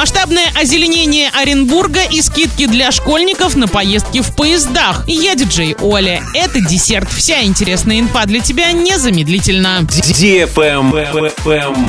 Масштабное озеленение Оренбурга и скидки для школьников на поездки в поездах. Я диджей Оля. Это десерт. Вся интересная инфа для тебя незамедлительно.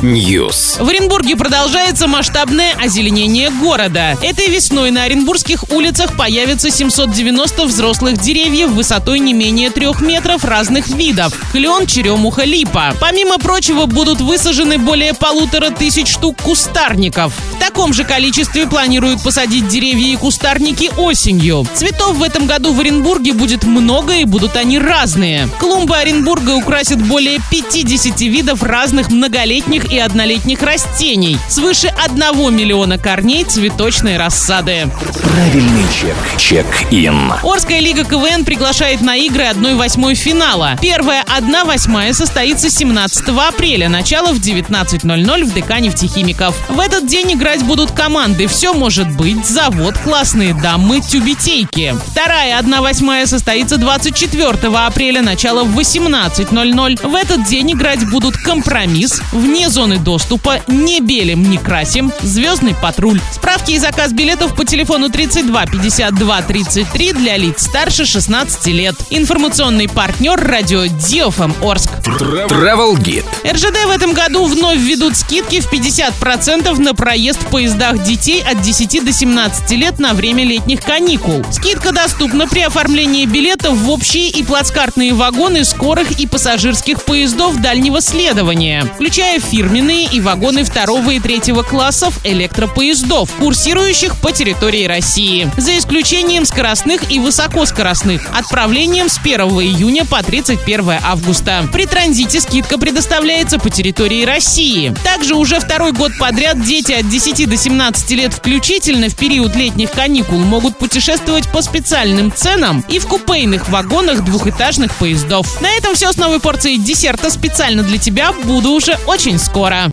News. В Оренбурге продолжается масштабное озеленение города. Этой весной на оренбургских улицах появится 790 взрослых деревьев высотой не менее трех метров разных видов. Клен, черемуха, липа. Помимо прочего, будут высажены более полутора тысяч штук кустарников. В таком же количестве планируют посадить деревья и кустарники осенью. Цветов в этом году в Оренбурге будет много и будут они разные. Клумбы Оренбурга украсят более 50 видов разных многолетних и однолетних растений. Свыше 1 миллиона корней цветочной рассады. Правильный чек. Чек-ин. Орская лига КВН приглашает на игры 1-8 финала. Первая 1-8 состоится 17 апреля, начало в 19.00 в ДК нефтехимиков. В этот день играть будут команды «Все может быть», «Завод», «Классные дамы», «Тюбетейки». Вторая 1-8 состоится 24 апреля, начало в 18.00. В этот день играть будут «Компромисс», «Вне зоны доступа», «Не белим, не красим», «Звездный патруль». Справки и заказ билетов по телефону 32 52 33 для лиц старше 16 лет. Информационный партнер радио Диофм Орск. Travel Guide. РЖД в этом году вновь введут скидки в 50% на проезд в поездах детей от 10 до 17 лет на время летних каникул. Скидка доступна при оформлении билетов в общие и плацкартные вагоны скорых и пассажирских поездов дальнего следования, включая фирменные и вагоны второго и третьего классов электропоездов, курсирующих по территории России, за исключением скоростных и высокоскоростных, отправлением с 1 июня по 31 августа. При транзите скидка предоставляется по территории России. Также уже второй год подряд дети от 10 до 17 лет включительно в период летних каникул могут путешествовать по специальным ценам и в купейных вагонах двухэтажных поездов. На этом все с новой порцией десерта специально для тебя. Буду уже очень скоро.